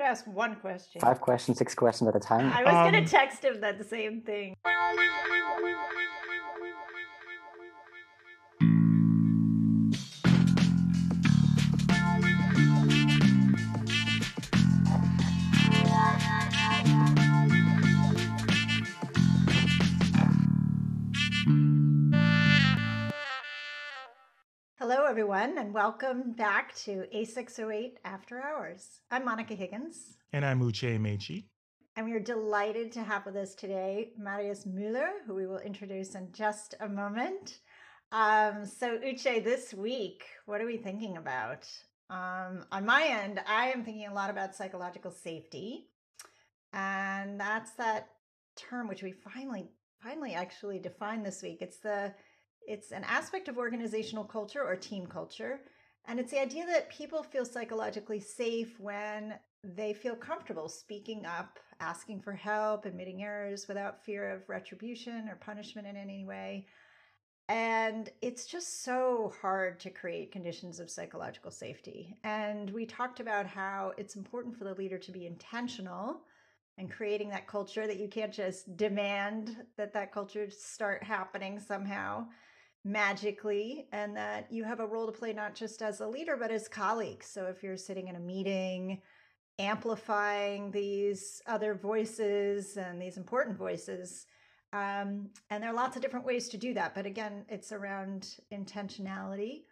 could ask one question. Five questions, six questions at a time. I was Um, gonna text him that same thing. Hello, everyone, and welcome back to A608 After Hours. I'm Monica Higgins. And I'm Uche Amaechi. And we are delighted to have with us today Marius Mohler, who we will introduce in just a moment. Um, so, Uche, this week, what are we thinking about? Um, on my end, I am thinking a lot about psychological safety. And that's that term which we finally, finally actually defined this week. It's the it's an aspect of organizational culture or team culture. And it's the idea that people feel psychologically safe when they feel comfortable speaking up, asking for help, admitting errors without fear of retribution or punishment in any way. And it's just so hard to create conditions of psychological safety. And we talked about how it's important for the leader to be intentional and creating that culture that you can't just demand that that culture start happening somehow magically and that you have a role to play not just as a leader but as colleagues. So if you're sitting in a meeting amplifying these other voices and these important voices um, and there are lots of different ways to do that but again it's around intentionality.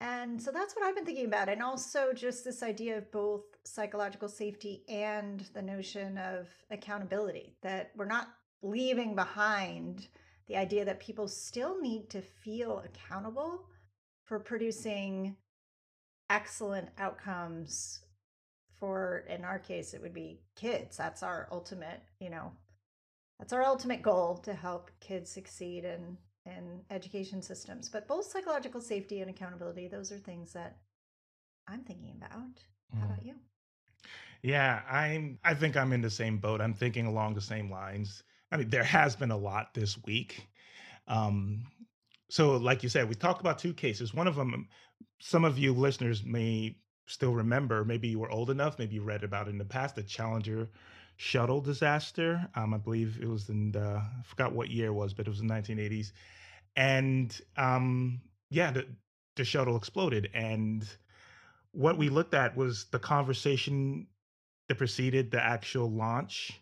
And so that's what i've been thinking about and also just this idea of both psychological safety and the notion of accountability that we're not leaving behind the idea that people still need to feel accountable for producing excellent outcomes for in our case it would be kids that's our ultimate you know that's our ultimate goal to help kids succeed in in education systems but both psychological safety and accountability those are things that i'm thinking about how Mm. about you Yeah, I'm I think I'm in the same boat. I'm thinking along the same lines. I mean, there has been a lot this week. Um, so like you said, we talked about two cases. One of them, some of you listeners may still remember, maybe you were old enough, maybe you read about it in the past, the Challenger shuttle disaster. Um, I believe it was in the, I forgot what year it was, but it was the 1980s. And um, yeah, the, the shuttle exploded. And what we looked at was the conversation that preceded the actual launch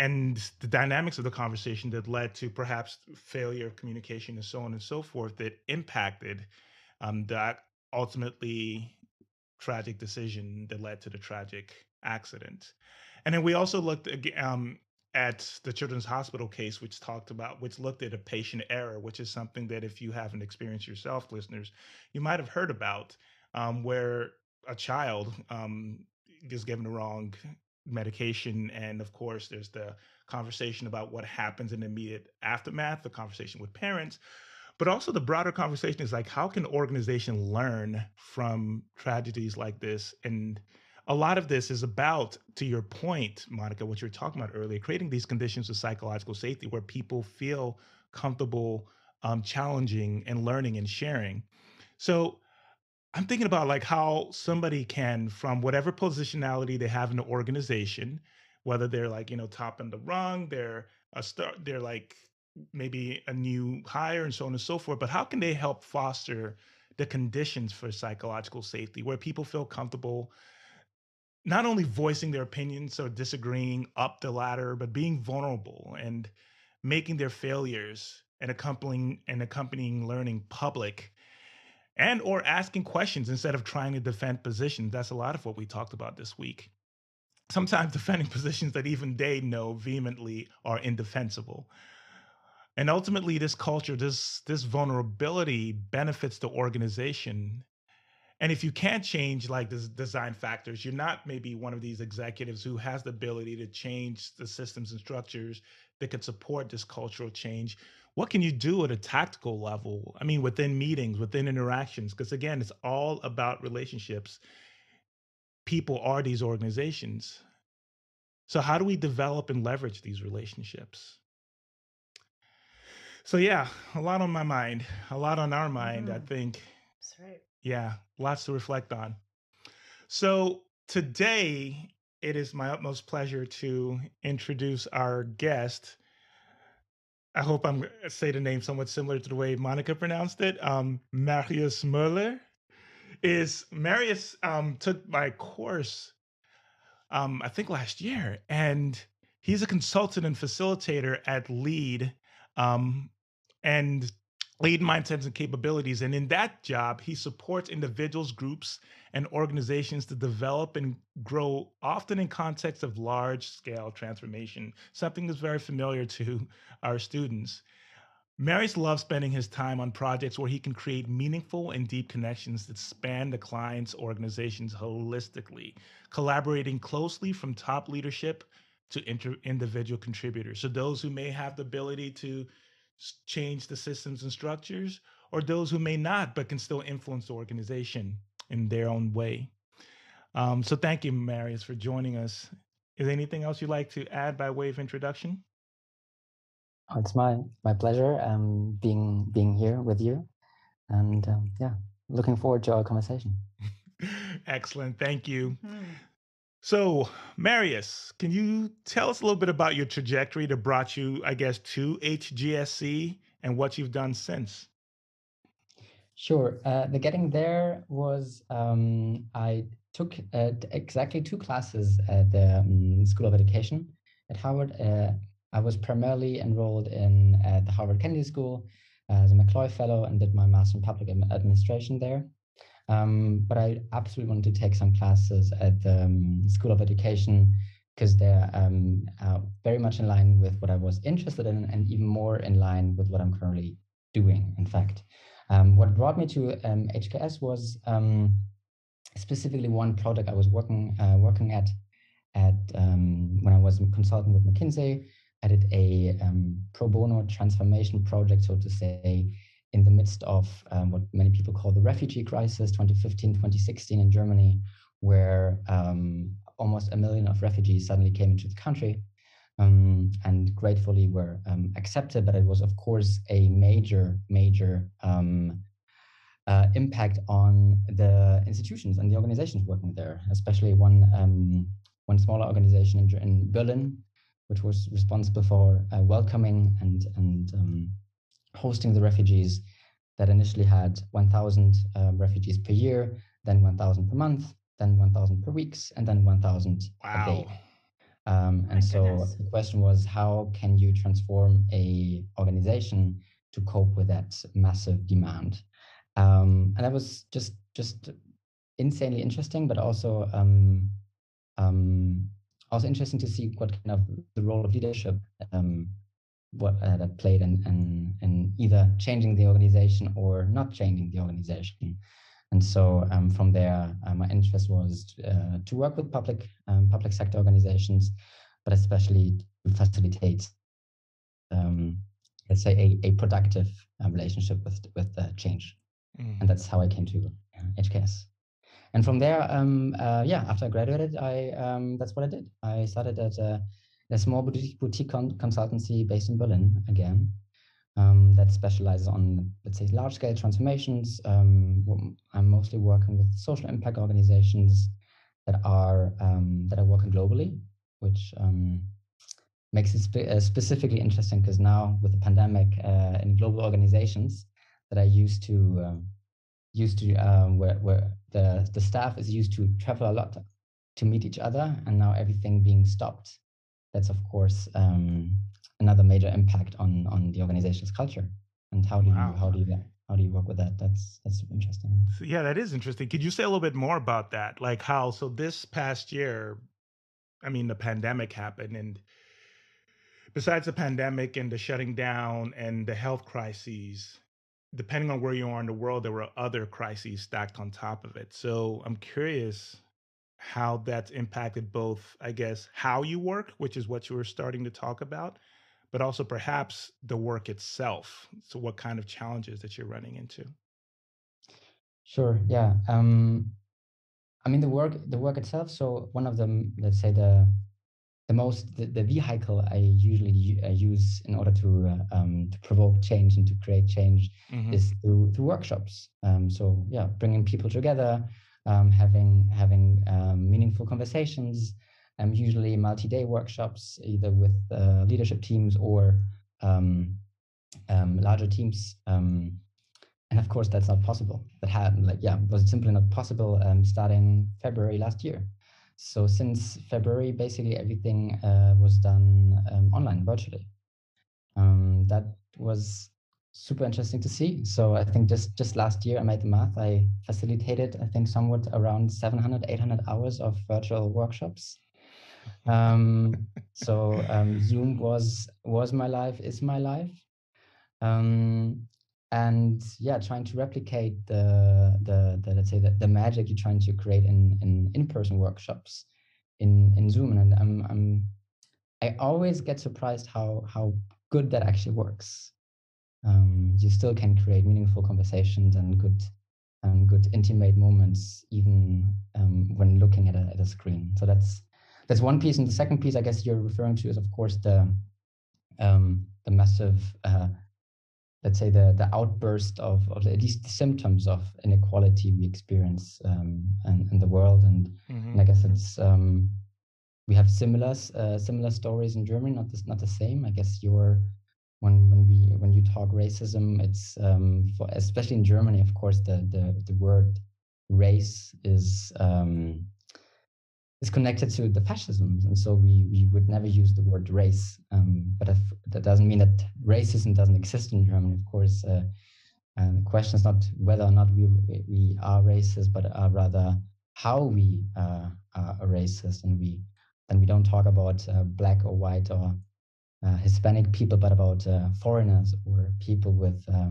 and the dynamics of the conversation that led to perhaps failure of communication and so on and so forth that impacted um, that ultimately tragic decision that led to the tragic accident. And then we also looked um, at the Children's Hospital case, which talked about, which looked at a patient error, which is something that if you haven't experienced yourself, listeners, you might have heard about, um, where a child um, is given the wrong medication. And of course, there's the conversation about what happens in the immediate aftermath, the conversation with parents. But also, the broader conversation is like, how can organization learn from tragedies like this? And a lot of this is about, to your point, Monica, what you were talking about earlier, creating these conditions of psychological safety where people feel comfortable um, challenging and learning and sharing. So I'm thinking about like how somebody can, from whatever positionality they have in the organization, whether they're like you know top in the rung, they're a star, they're like maybe a new hire and so on and so forth. But how can they help foster the conditions for psychological safety where people feel comfortable not only voicing their opinions or disagreeing up the ladder, but being vulnerable and making their failures and accompanying and accompanying learning public and or asking questions instead of trying to defend positions. That's a lot of what we talked about this week. Sometimes defending positions that even they know vehemently are indefensible. And ultimately this culture this this vulnerability benefits the organization. And if you can't change like this design factors you're not maybe one of these executives who has the ability to change the systems and structures that could support this cultural change what can you do at a tactical level i mean within meetings within interactions because again it's all about relationships people are these organizations so how do we develop and leverage these relationships so yeah a lot on my mind a lot on our mind i Mhm. think That's right. yeah lots to reflect on so today it is my utmost pleasure to introduce our guest. I hope I'm say the name somewhat similar to the way Monica pronounced it. Um, Marius Mohler is Marius um, took my course, um, I think last year, and he's a consultant and facilitator at LEAD, um, and lead mindsets and capabilities. And in that job, he supports individuals, groups, and organizations to develop and grow, often in context of large scale transformation, something that's very familiar to our students. Marius loves spending his time on projects where he can create meaningful and deep connections that span the client's organizations holistically, collaborating closely from top leadership to inter- individual contributors. So, those who may have the ability to change the systems and structures, or those who may not but can still influence the organization in their own way. Um, so thank you, Marius, for joining us. Is there anything else you'd like to add by way of introduction? Oh, it's my my pleasure um, being being here with you, and um, yeah, looking forward to our conversation. Excellent, thank you. Mm-hmm. So, Marius, can you tell us a little bit about your trajectory that brought you, I guess, to HGSE and what you've done since? Sure. Uh, the getting there was um, I took uh, exactly two classes at the um, School of Education at Harvard. Uh, I was primarily enrolled in the Harvard Kennedy School as a McCloy Fellow and did my Master in Public Administration there. Um, but I absolutely wanted to take some classes at the um, School of Education because they're um, uh, very much in line with what I was interested in and even more in line with what I'm currently doing, in fact. Um, what brought me to HKS um, was um, specifically one project I was working uh, working at at when I was consulting with McKinsey. I did a pro bono transformation project, so to say, in the midst of um, what many people call the refugee crisis 2015 2016 in germany where um, almost a million of refugees suddenly came into the country um, and gratefully were um, accepted. But it was of course a major major um, uh, impact on the institutions and the organizations working there especially one um, one smaller organization in, in berlin which was responsible for uh, welcoming and and hosting the refugees that initially had 1,000 um, refugees per year, then 1,000 per month, then 1,000 per weeks, and then 1,000 wow. a day. Um, and so goodness. the question was, how can you transform a organization to cope with that massive demand? Um, and that was just just insanely interesting, but also um, um, also interesting to see what kind of the role of leadership um, what uh, that played in, in, in either changing the organization or not changing the organization. And so um, from there, uh, my interest was uh, to work with public um, public sector organizations, but especially to facilitate, um, let's say, a, a productive uh, relationship with with change. Mm. And that's how I came to HKS. And from there, um, uh, yeah, after I graduated, I um, that's what I did. I started at a small boutique, boutique con- consultancy based in Berlin again um, that specializes on, let's say, large scale transformations. Um, I'm mostly working with social impact organizations that are um, that are working globally, which um, makes it spe- uh, specifically interesting because now with the pandemic uh, in global organizations that are used to um, used to um, where, where the, the staff is used to travel a lot to meet each other and now everything being stopped that's of course um, another major impact on on the organization's culture. And how do wow. you how do you how do you work with that? That's that's interesting. So, yeah, that is interesting. Could you say a little bit more about that? Like how so this past year, I mean, the pandemic happened, and besides the pandemic and the shutting down and the health crises, depending on where you are in the world, there were other crises stacked on top of it. So I'm curious how that's impacted both, I guess, how you work, which is what you were starting to talk about, but also perhaps the work itself. So, what kind of challenges that you're running into? Sure. Yeah. Um, I mean, the work, the work itself. So, one of them, let's say the the most the, the vehicle I usually uh, use in order to uh, um, to provoke change and to create change mm-hmm. is through through workshops. Um, so yeah, bringing people together, um, having having um, meaningful conversations, um, usually multi-day workshops, either with uh, leadership teams or um, um, larger teams. Um, and of course, that's not possible. That had like yeah, was simply not possible starting February last year. So since February, basically everything uh, was done online, virtually. that was super interesting to see. So I think just just last year I made the math. I facilitated I think somewhat around 700 800 hours of virtual workshops. Um, so um, Zoom was was my life, is my life. Um, and yeah, trying to replicate the the, the let's say the, the magic you're trying to create in in in-person workshops in in Zoom. And I'm I'm I always get surprised how how good that actually works um, you still can create meaningful conversations and good and good intimate moments even um, when looking at a, at a screen. So that's that's one piece. And the second piece i guess you're referring to is of course the um, the massive uh, let's say the the outburst of, of at least the symptoms of inequality we experience um, in, in the world. And, mm-hmm. and i guess it's um, we have similar uh, similar stories in germany not this, not the same. I guess your when when we when you talk racism, it's um, for especially in Germany, of course, the the the word race is um, is connected to the fascism, and so we we would never use the word race. Um, but if, that doesn't mean that racism doesn't exist in Germany. Of course, uh, and the question is not whether or not we we are racist, but uh, rather how we uh, are racist, and we and we don't talk about uh, black or white or Hispanic people, but about uh, foreigners or people with uh,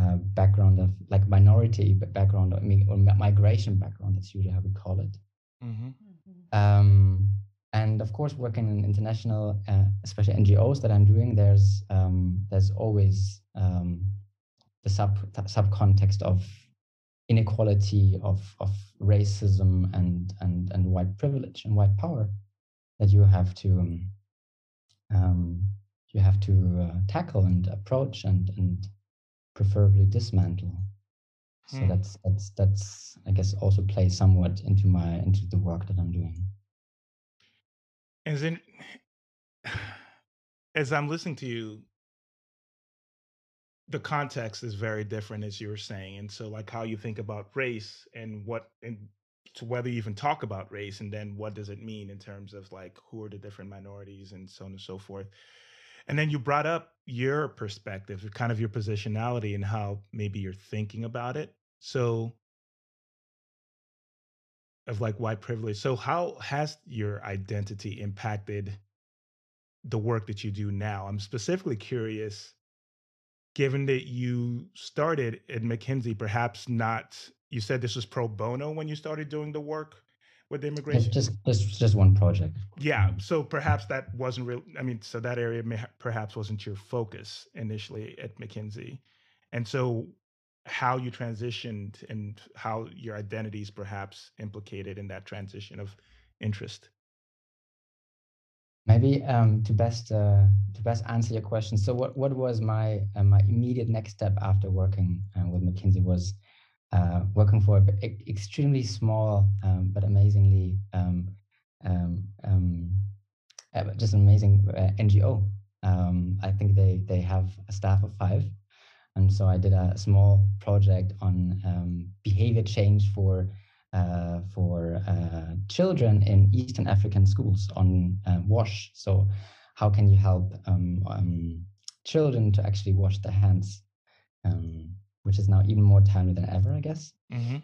uh background of like minority background or, or, migration background. That's usually how we call it. Mm-hmm. Mm-hmm. Um, and of course, working in international, uh, especially NGOs that I'm doing, there's um, there's always um, the sub sub context of inequality, of of racism and and and white privilege and white power that you have to um, you have to uh, tackle and approach and and preferably dismantle. So hmm. that's that's that's I guess also plays somewhat into my into the work that I'm doing. As in, as I'm listening to you, the context is very different, as you were saying, and so like how you think about race and what and to whether you even talk about race and then what does it mean in terms of like who are the different minorities and so on and so forth. And then you brought up your perspective kind of your positionality and how maybe you're thinking about it. So of like white privilege. So how has your identity impacted the work that you do now? I'm specifically curious given that you started at mckinsey perhaps not you said this was pro bono when you started doing the work with immigration? just just just one project. Yeah so perhaps that wasn't real i mean so that area may, perhaps wasn't your focus initially at mckinsey. And so how you transitioned and how your identities perhaps implicated in that transition of interest? Maybe um, to best uh, to best answer your question so what, what was my uh, my immediate next step after working uh, with mckinsey was uh, working for an extremely small um, but amazingly um, um, um uh, just an amazing uh, NGO. Um, I think they they have a staff of five, and so I did a small project on um, behavior change for uh, for uh, children in Eastern African schools on wash. So, how can you help children to actually wash their hands? Which is now even more timely than ever, I guess. Mm-hmm.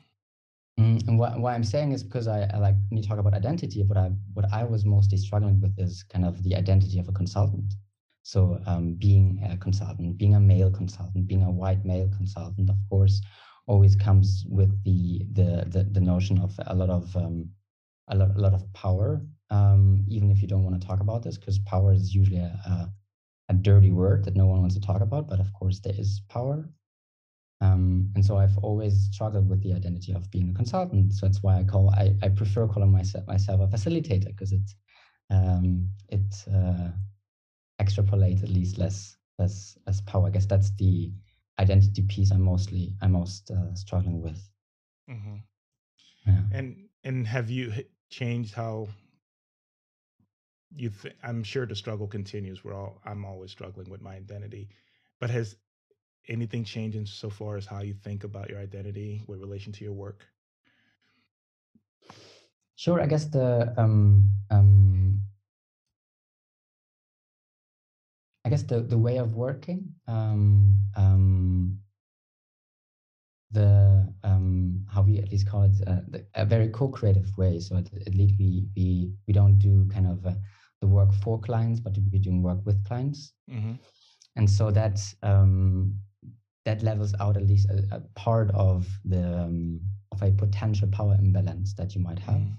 Mm, and what, why I'm saying is because I, I, like when you talk about identity, what I what I was mostly struggling with is kind of the identity of a consultant. So um, being a consultant, being a male consultant, being a white male consultant, of course, always comes with the the the, the notion of a lot of um, a lot a lot of power. Um, even if you don't want to talk about this, because power is usually a, a a dirty word that no one wants to talk about. But of course, there is power. Um, and so I've always struggled with the identity of being a consultant. So that's why I call I, I prefer calling myself myself a facilitator because it um, it uh, extrapolates at least less less less power. I guess that's the identity piece I'm mostly I'm most uh, struggling with. Mm-hmm. Yeah. And and have you changed how you think? I'm sure the struggle continues. We're all I'm always struggling with my identity, but has anything changing so far as how you think about your identity with relation to your work? Sure. I guess the um, um, I guess the the way of working um, um, the um, how we at least call it uh, the, a very co-creative way. So at, at least we we we don't do kind of uh, the work for clients, but we're doing work with clients. Mm-hmm. And so that's um, that levels out at least a, a part of the um, of a potential power imbalance that you might have, mm.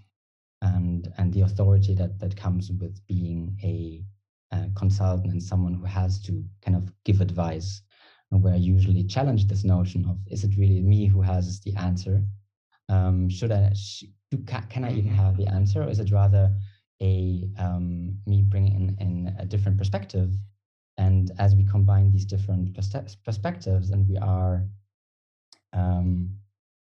and and the authority that that comes with being a, a consultant and someone who has to kind of give advice where I usually challenge this notion of is it really me who has the answer? Um, should I sh- do, ca- can I even mm-hmm. have the answer, or is it rather a um, me bringing in, in a different perspective? And as we combine these different pers- perspectives, and we are, um,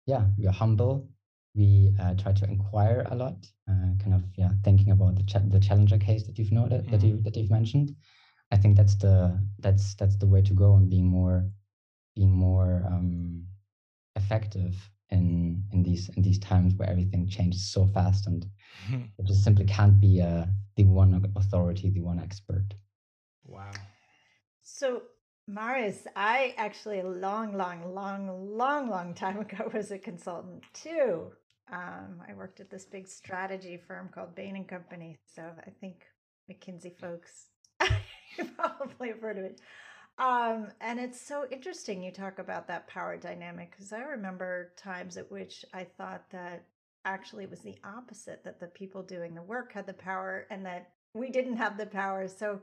yeah, we are humble. We uh, try to inquire a lot, uh, kind of yeah, thinking about the the challenger case that you've noted mm-hmm. that you that you've mentioned, I think that's the that's that's the way to go and being more being more um, effective in in these in these times where everything changes so fast and it just simply can't be uh, the one authority, the one expert. Wow. So Marius, I actually long, long, long, long, long time ago was a consultant too. Um, I worked at this big strategy firm called Bain and Company. So I think McKinsey folks probably have heard of it. Um, and it's so interesting you talk about that power dynamic because I remember times at which I thought that actually it was the opposite that the people doing the work had the power and that we didn't have the power. So,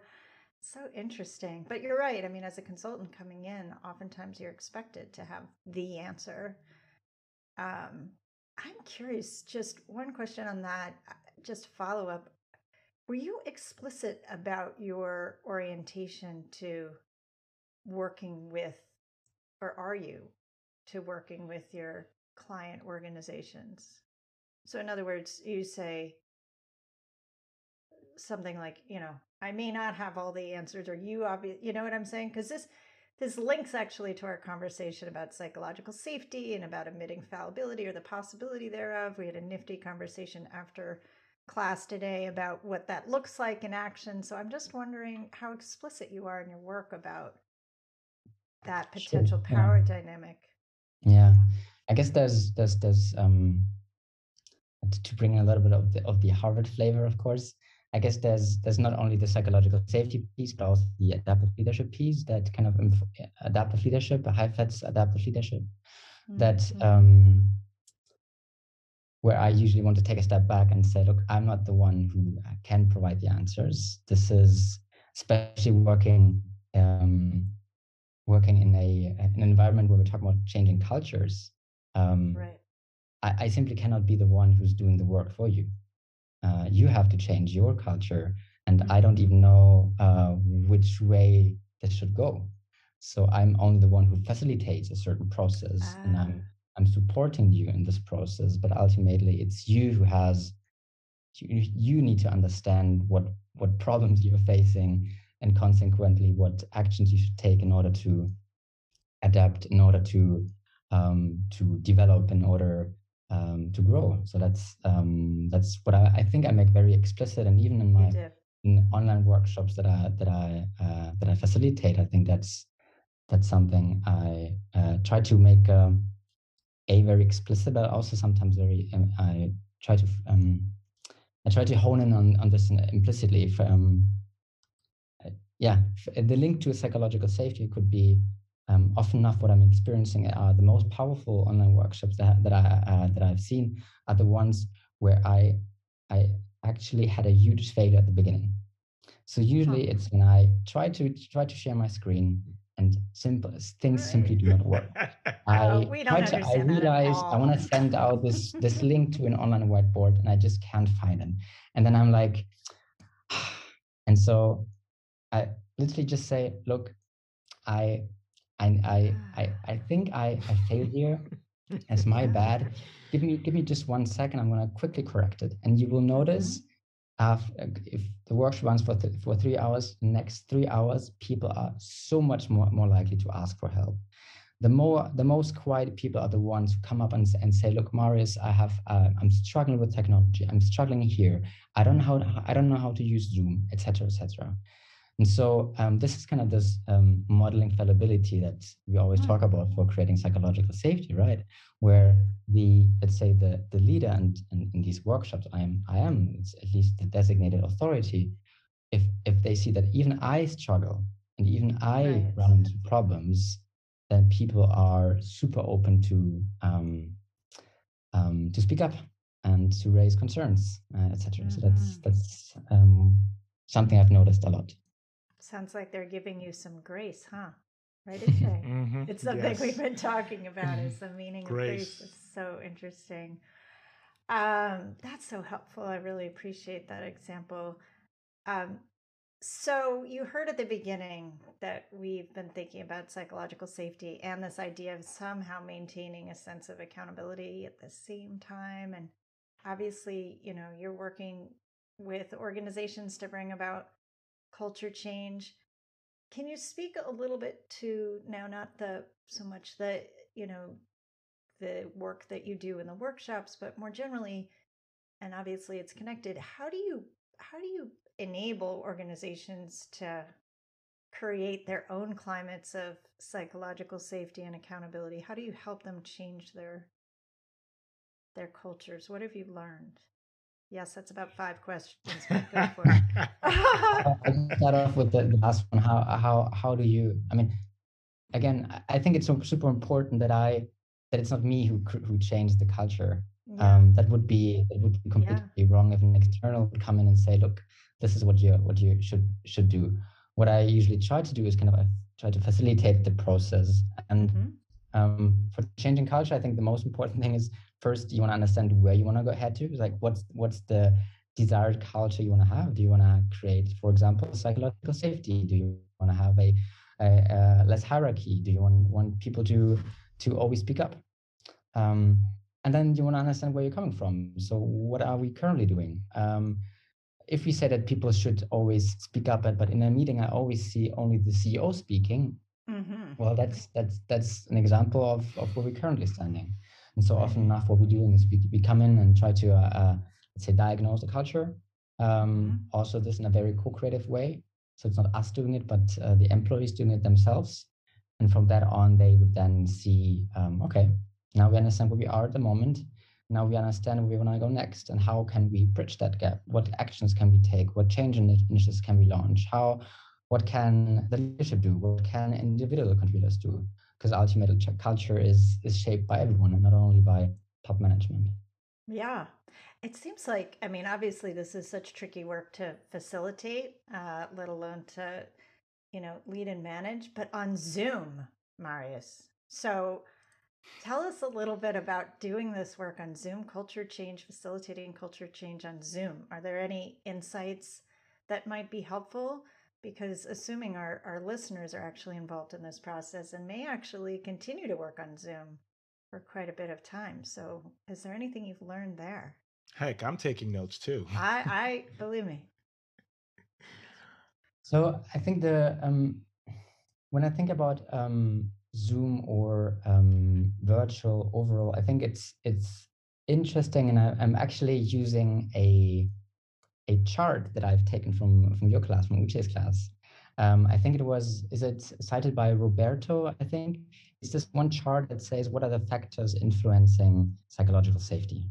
so interesting. But you're right. I mean, as a consultant coming in, oftentimes you're expected to have the answer. Um, I'm curious, just one question on that, uh, just follow up. Were you explicit about your orientation to working with, or are you to working with your client organizations? So, in other words, you say something like, you know, I may not have all the answers, or you obvious, you know what I'm saying? Because this this links actually to our conversation about psychological safety and about admitting fallibility or the possibility thereof. We had a nifty conversation after class today about what that looks like in action. So I'm just wondering how explicit you are in your work about that potential sure. power yeah. dynamic. Yeah. I guess there's there's there's um to bring in a little bit of the of the Harvard flavor, of course. I guess there's there's not only the psychological safety piece, but also the adaptive leadership piece that kind of inf- adaptive leadership, Heifetz's adaptive leadership, mm-hmm. that um, where I usually want to take a step back and say, look, I'm not the one who uh, can provide the answers. This is especially working um, working in a an environment where we're talking about changing cultures. Um, right. I, I, simply cannot be the one who's doing the work for you. Uh, you have to change your culture, and mm-hmm. I don't even know uh, which way this should go. So I'm only the one who facilitates a certain process, ah. and I'm ah. I'm supporting you in this process, but ultimately it's you who has you, you need to understand what what problems you're facing and consequently what actions you should take in order to adapt, in order to um, to develop, in order um, to grow. So that's um, that's what I, I, think I make very explicit, and even in my in online workshops that I that I uh, that I facilitate, I think that's that's something I uh, try to make. Um, a very explicit, but also sometimes very. Um, I try to um, I try to hone in on on this implicitly. If, um, uh, yeah, the link to psychological safety could be um, often enough what I'm experiencing are the most powerful online workshops that that I uh, that I've seen are the ones where I I actually had a huge failure at the beginning. So usually it's when I try to try to share my screen and simple things simply do not work. I try to, I realize I want to send out this this link to an online whiteboard and I just can't find it. And then I'm like, and so I literally just say, look, I I I I, I think I, I failed here. It's my bad. Give me give me just one second. I'm gonna quickly correct it, and you will notice. Mm-hmm. Uh, if the workshop runs for th- for three hours, the next three hours, people are so much more more likely to ask for help the more the most quiet people are the ones who come up and, and say look marius i have uh, i'm struggling with technology i'm struggling here i don't know how i don't know how to use zoom etc etc and so um, this is kind of this um, modeling fallibility that we always mm. talk about for creating psychological safety right where the let's say the the leader and, and in these workshops i am i am it's at least the designated authority if if they see that even i struggle and even i right. run into problems then people are super open to um, um, to speak up and to raise concerns, uh, etc. Mm-hmm. So that's mm-hmm. that's um, something I've noticed a lot. Sounds like they're giving you some grace, huh? Right, mm-hmm. It's something yes. we've been talking about. Is the meaning grace. of grace? It's so interesting. Um, that's so helpful. I really appreciate that example. Um, so, you heard at the beginning that we've been thinking about psychological safety and this idea of somehow maintaining a sense of accountability at the same time. And obviously, you know, you're working with organizations to bring about culture change. Can you speak a little bit to now, not the so much the, you know, the work that you do in the workshops, but more generally, and obviously it's connected, how do you how do you enable organizations to create their own climates of psychological safety and accountability? How do you help them change their their cultures? What have you learned? Yes, that's about five questions. I'll start off with the last one. How how how do you? I mean, again, I think it's super important that I that it's not me who who changed the culture. Yeah. Um, that would be it would be completely yeah. wrong if an external would come in and say, "Look, this is what you what you should should do what i usually try to do is kind of I try to facilitate the process and mm-hmm. um, for changing culture i think the most important thing is first you want to understand where you want to go ahead to? Like what's what's the desired culture you want to have? Do you want to create for example psychological safety? Do you want to have a, a, a, less hierarchy? Do you want want people to to always speak up? Um, and then you want to understand where you're coming from. So what are we currently doing? Um, if we say that people should always speak up, but in a meeting I always see only the CEO speaking, mm-hmm. well, that's that's that's an example of, of where we're currently standing. And so often enough, what we're doing is we, we come in and try to uh, uh, let's say diagnose the culture. Um, mm-hmm. Also, this in a very co-creative way. So it's not us doing it, but uh, the employees doing it themselves. And from that on, they would then see, um, okay, now we understand where we are at the moment now we understand where we want to go next and how can we bridge that gap what actions can we take what change initiatives can we launch how what can the leadership do what can individual contributors do because ultimately culture is is shaped by everyone and not only by top management yeah it seems like i mean obviously this is such tricky work to facilitate uh, let alone to you know lead and manage but on zoom marius so Tell us a little bit about doing this work on Zoom, culture change, facilitating culture change on Zoom. Are there any insights that might be helpful? Because assuming our, our listeners are actually involved in this process and may actually continue to work on Zoom for quite a bit of time. So, is there anything you've learned there? Heck, I'm taking notes too. I, I believe me. So, I think the um, when I think about um, Zoom or um, virtual overall, I think it's it's interesting, and I, am actually using a a chart that I've taken from from your class, from Uche's class. Um, I think it was is it cited by Roberto? I think it's this one chart that says what are the factors influencing psychological safety,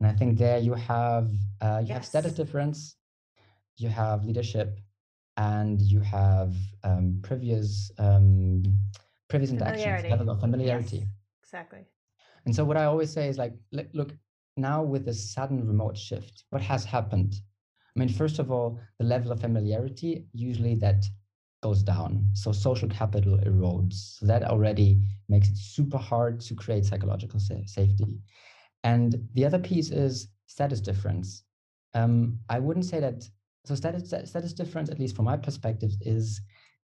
and I think there you have uh, you yes. have status difference, you have leadership, and you have um, previous um, previous interactions, level of familiarity. Yes, exactly. And so what I always say is like, look, now with this sudden remote shift, what has happened? I mean, first of all, the level of familiarity usually that goes down. So social capital erodes. So that already makes it super hard to create psychological sa- safety. And the other piece is status difference. Um, I wouldn't say that. So status status difference, at least from my perspective, is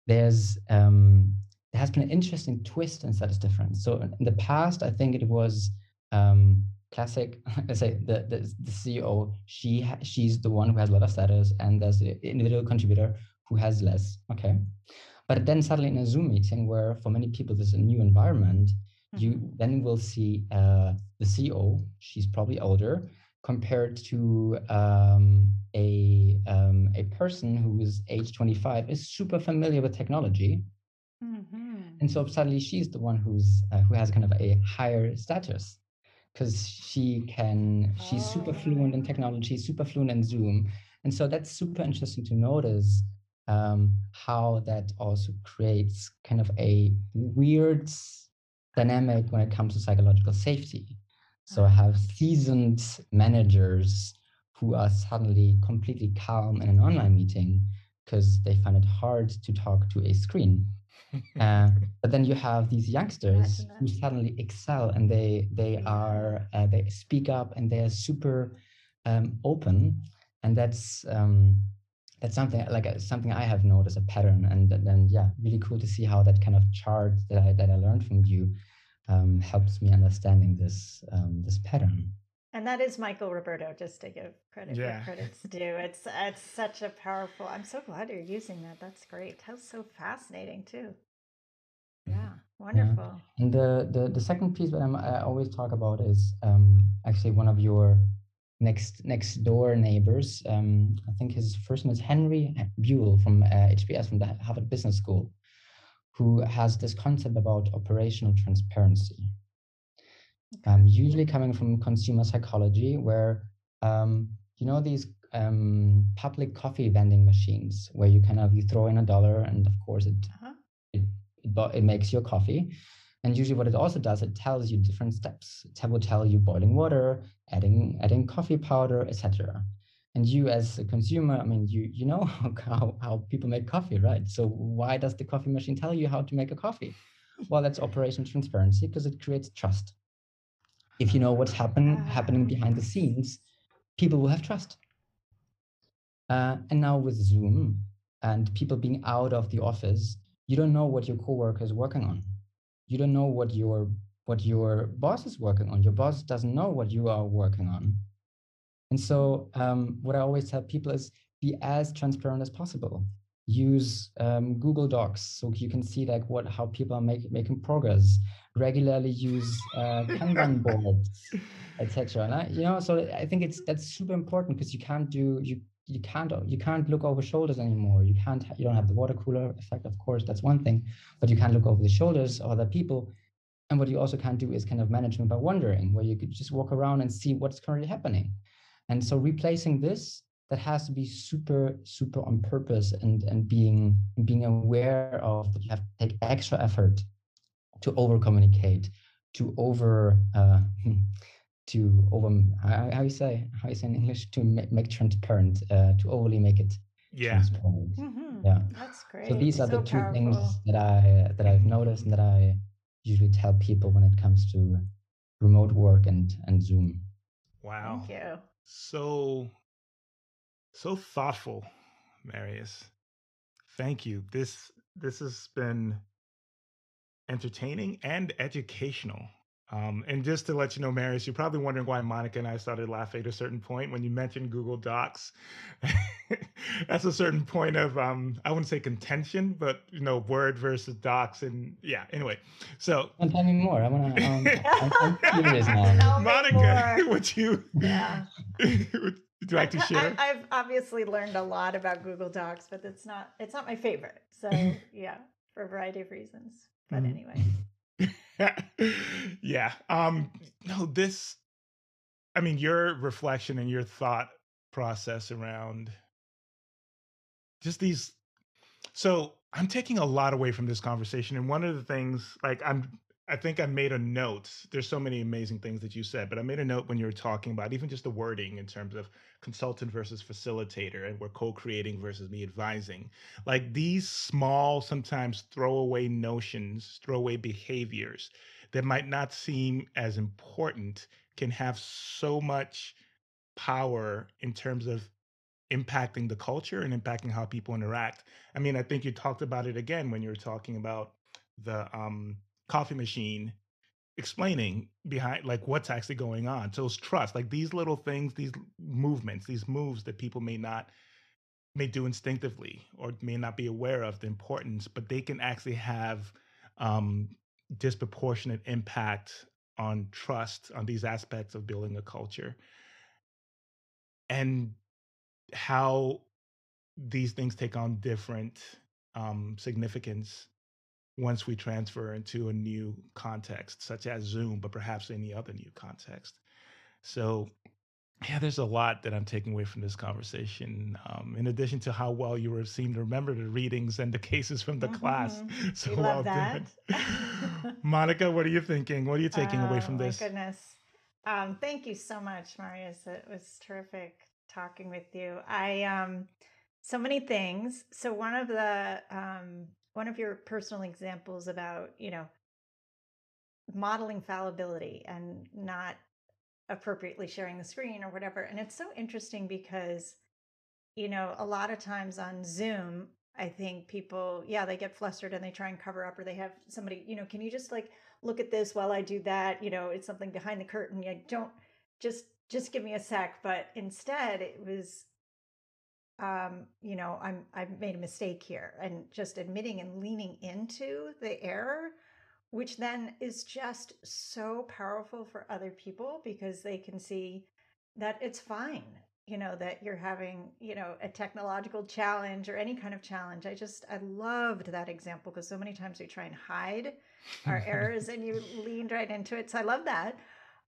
there's um, there has been an interesting twist in status difference. So in the past, I think it was um, classic. I say the, the, the CEO. She she's the one who has a lot of status, and there's the individual contributor who has less. Okay, but then suddenly in a Zoom meeting, where for many people this is a new environment, mm-hmm. you then will see uh, the CEO. She's probably older compared to um, a um, a person who is age 25 is super familiar with technology mm-hmm. and so suddenly she's the one who's uh, who has kind of a higher status because she can she's oh. super fluent in technology super fluent in zoom and so that's super interesting to notice um, how that also creates kind of a weird dynamic when it comes to psychological safety so I have seasoned managers who are suddenly completely calm in an online meeting because they find it hard to talk to a screen. Uh, but then you have these youngsters who suddenly excel and they they are uh, they speak up and they are super um, open, and that's um, that's something like uh, something I have noticed a pattern, and then yeah, really cool to see how that kind of chart that I that I learned from you um, helps me understanding this um, this pattern. And that is Michael Roberto, just to give credit yeah. where credit's due. It's it's such a powerful. I'm so glad you're using that. That's great. That's so fascinating too. Yeah, wonderful. Yeah. And the, the the second piece that I'm, i always talk about is um, actually one of your next next door neighbors. Um, I think his first name is Henry Buell from uh, HBS from the Harvard Business School who has this concept about operational transparency. Um, usually coming from consumer psychology, where um, you know these um, public coffee vending machines, where you kind of you throw in a dollar, and of course it, uh-huh. it, it it makes your coffee. And usually, what it also does, it tells you different steps. It will tell you boiling water, adding adding coffee powder, etc and you as a consumer i mean you you know how, how people make coffee right so why does the coffee machine tell you how to make a coffee well that's operational transparency because it creates trust if you know what's happen, happening behind the scenes people will have trust. Uh, and now with zoom and people being out of the office you don't know what your coworker is working on. You don't know what your what your boss is working on. Your boss doesn't know what you are working on. And so, um, what I always tell people is be as transparent as possible. Use um, Google Docs so you can see like what how people are make, making progress. Regularly use uh, Kanban boards, etc. And you know, so I think it's that's super important because you can't do you you can't you can't look over shoulders anymore. You can't you don't have the water cooler effect, of course, that's one thing, but you can't look over the shoulders of other people. And what you also can't do is kind of management by wondering, where you could just walk around and see what's currently happening. And so replacing this, that has to be super, super on purpose and, and being being aware of that you have to take extra effort to over communicate, to over uh, to over how, how you say how you say in English to make, make transparent, uh, to overly make it yeah. transparent. Mm-hmm. Yeah, that's great. So these are so the two powerful. things that I that I've noticed and that I usually tell people when it comes to remote work and and Zoom. Wow. Thank you so so thoughtful, Marius. Thank you. This this has been entertaining and educational. Um, and just to let you know, Marius, you're probably wondering why Monica and I started laughing at a certain point when you mentioned Google Docs. That's a certain point of um, I wouldn't say contention, but you know, Word versus Docs, and yeah. Anyway, so tell me more. I want to. Um, I'm, I'm curious now. Monica, would you? Yeah. would you like to share? I, I've obviously learned a lot about Google Docs, but it's not it's not my favorite. So yeah, for a variety of reasons. But mm-hmm. anyway. yeah. Um no this I mean your reflection and your thought process around just these so I'm taking a lot away from this conversation and one of the things like I'm I think I made a note. There's so many amazing things that you said, but I made a note when you were talking about even just the wording in terms of consultant versus facilitator and we're co-creating versus me advising. Like these small, sometimes throwaway notions, throwaway behaviors that might not seem as important can have so much power in terms of impacting the culture and impacting how people interact. I mean, I think you talked about it again when you were talking about the um, coffee machine explaining behind like what's actually going on so it's trust like these little things these movements these moves that people may not may do instinctively or may not be aware of the importance but they can actually have um, disproportionate impact on trust on these aspects of building a culture. And how these things take on different um, significance once we transfer into a new context, such as Zoom, but perhaps any other new context. So, yeah, there's a lot that I'm taking away from this conversation. Um, in addition to how well you were seem to remember the readings and the cases from the mm-hmm. class, so we well done. Monica, what are you thinking? What are you taking away from oh, this? My goodness, um, thank you so much, Marius. It was terrific talking with you. I um, so many things. So one of the um, one of your personal examples about, you know, modeling fallibility and not appropriately sharing the screen or whatever. And it's so interesting because, you know, a lot of times on Zoom, I think people, yeah, they get flustered and they try and cover up or they have somebody, you know, can you just like look at this while I do that? You know, it's something behind the curtain. I don't just just give me a sec. But instead it was um, you know, I'm I've made a mistake here, and just admitting and leaning into the error, which then is just so powerful for other people because they can see that it's fine, you know, that you're having, you know, a technological challenge or any kind of challenge. I just I loved that example because so many times we try and hide our errors, and you leaned right into it. So I love that.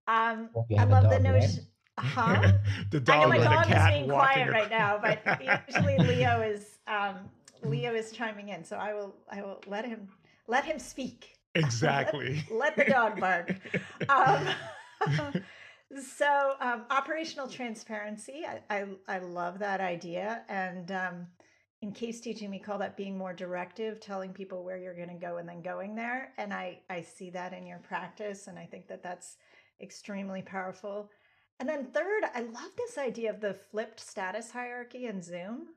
Um, I love the notion. Right? Huh? the dog I know my dog is being quiet right now, but usually Leo is um, Leo is chiming in, so I will I will let him let him speak. Exactly. let, let, the dog bark. Um, so um, operational transparency, I, I, I love that idea, and um, in case teaching, we call that being more directive, telling people where you're going to go and then going there. And I I see that in your practice, and I think that that's extremely powerful. And then third, I love this idea of the flipped status hierarchy in Zoom.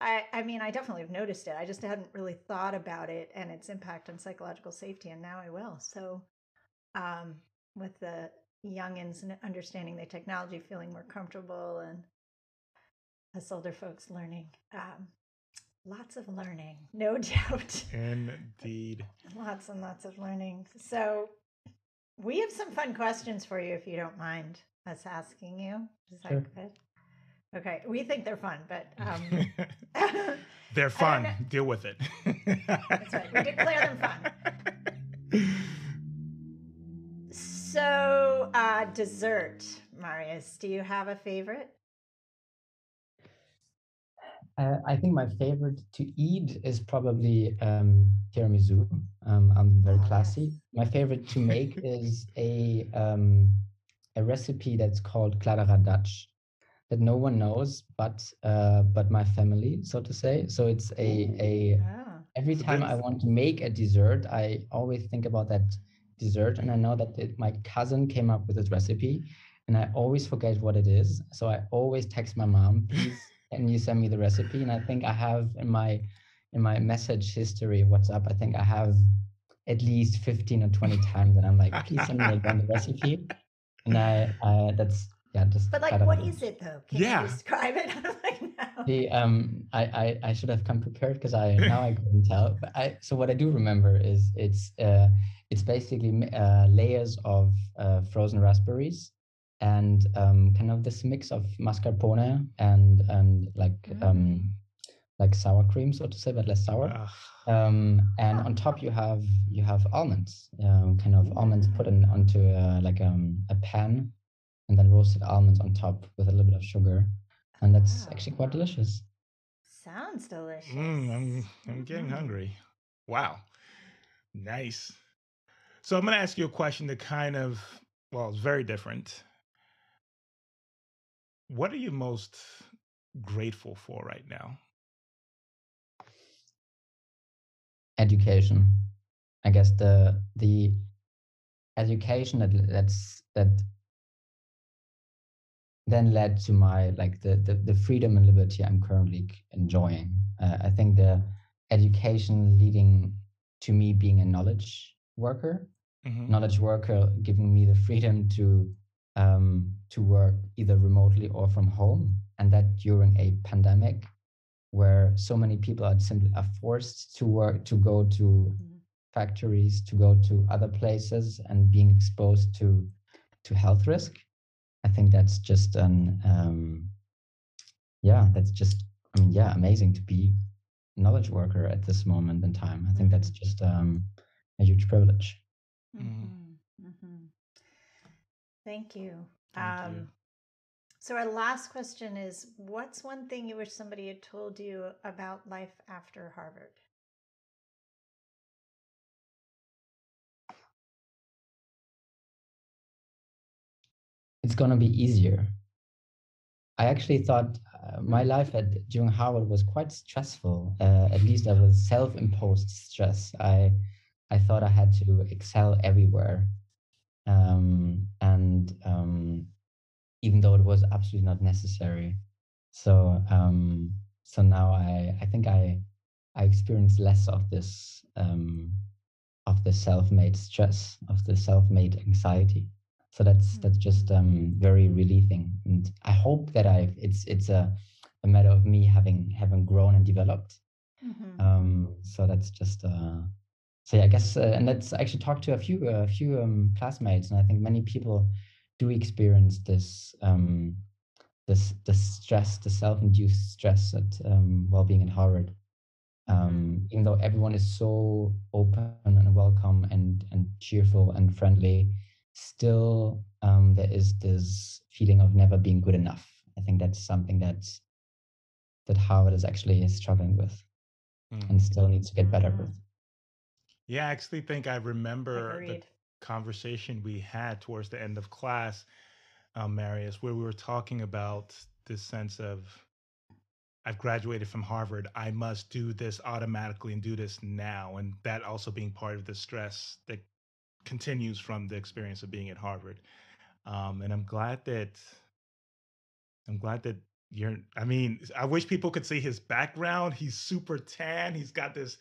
I, I mean, I definitely have noticed it. I just hadn't really thought about it and its impact on psychological safety, and now I will. So, um, with the youngins and understanding the technology, feeling more comfortable, and us older folks learning, um, lots of learning, no doubt. Indeed. lots and lots of learning. So, we have some fun questions for you if you don't mind us asking you. Is that sure. good? Okay, we think they're fun, but um, they're fun. Deal with it. That's right. We declare them fun. So, uh, dessert, Marius. Do you have a favorite? Uh, I think my favorite to eat is probably um, tiramisu. Um, I'm very oh, classy. My favorite to make is a um, a recipe that's called Kladderadatsch that no one knows but uh, but my family, so to say. So it's a a ah. every time I want to make a dessert, I always think about that dessert, and I know that it, my cousin came up with this recipe, and I always forget what it is. So I always text my mom, please, can you send me the recipe? And I think I have in my in my message history WhatsApp, I think I have at least 15 or 20 times and I'm like, please send me again the recipe and I, I that's yeah, just. But like, what is it though? Can yeah. you describe it? like, no. The um, I, I I should have come prepared because I now I couldn't tell. But I so what I do remember is it's uh it's basically uh, layers of uh, frozen raspberries and um kind of this mix of mascarpone and and like mm. um like sour cream, so to say, but less sour. Um, and on top you have you have almonds, um, kind of almonds put in onto a, like um, a pan, and then roasted almonds on top with a little bit of sugar, and that's wow. actually quite delicious. Sounds delicious. Mm, I'm I'm getting mm-hmm. hungry. Wow, nice. So I'm going to ask you a question that kind of well, it's very different. What are you most grateful for right now? Education. I guess the the education that that's that then led to my like the the, the freedom and liberty I'm currently enjoying. Uh, I think the education leading to me being a knowledge worker Mhm. knowledge worker giving me the freedom to um, to work either remotely or from home and that during a pandemic where so many people are simply are forced to work to go to Mhm. factories to go to other places and being exposed to to health risk i think that's just an um, yeah that's just i mean yeah amazing to be knowledge worker at this moment in time i think that's just um, a huge privilege Mhm. Mhm. Mhm. Thank you. Thank um, you. So, our last question is What's one thing you wish somebody had told you about life after Harvard? it's going to be easier. I actually thought uh, my life at during Harvard was quite stressful. Uh, at least I was self-imposed stress. I I thought I had to excel everywhere, um, and um, even though it was absolutely not necessary. So um, so now I I think I I experience less of this um, of the self-made stress of the self-made anxiety. So that's that's just um, very relieving. And i hope that i've it's it's a, a matter of me having having grown and developed. Mhm. um, so that's just uh, so yeah, i guess uh, and let's actually talk to a few a few um, classmates. And i think many people do experience this um, this the stress the self-induced stress at um, while being at harvard um, even though everyone is so open and welcome and and cheerful and friendly still um, there is this feeling of never being good enough i think that's something that's that harvard is actually struggling with Mhm. and still needs to get better with Yeah, I actually think I remember the Agreed. Conversation we had towards the end of class, um, Marius, where we were talking about this sense of I've graduated from Harvard. I must do this automatically and do this now. And that also being part of the stress that continues from the experience of being at Harvard. Um, and I'm glad that I'm glad that you're I mean, I wish people could see his background. He's super tan. He's got this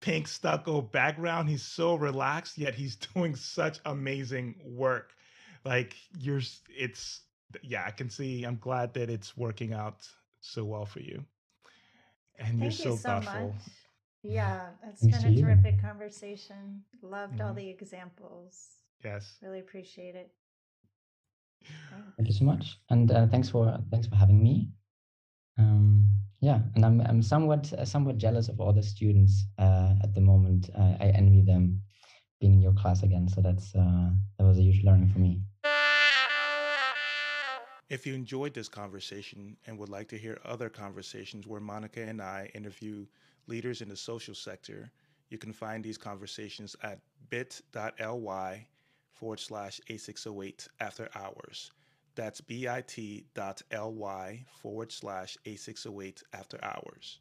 pink stucco background. He's so relaxed, yet he's doing such amazing work. Like you're it's yeah, I can see. I'm glad that it's working out so well for you. And you're Thank so you so thoughtful. much. Yeah, it's Thanks been to a you. terrific conversation. Loved all Mhm. the examples. Yes. Really appreciate it. Thank you so much and uh, thanks for thanks for having me um, yeah and i'm i'm somewhat uh, somewhat jealous of all the students uh, at the moment uh, i envy them being in your class again so that's uh, that was a huge learning for me If you enjoyed this conversation and would like to hear other conversations where Monica and I interview leaders in the social sector, you can find these conversations at bit.ly forward slash A608 after hours. That's bit.ly forward slash A608 after hours.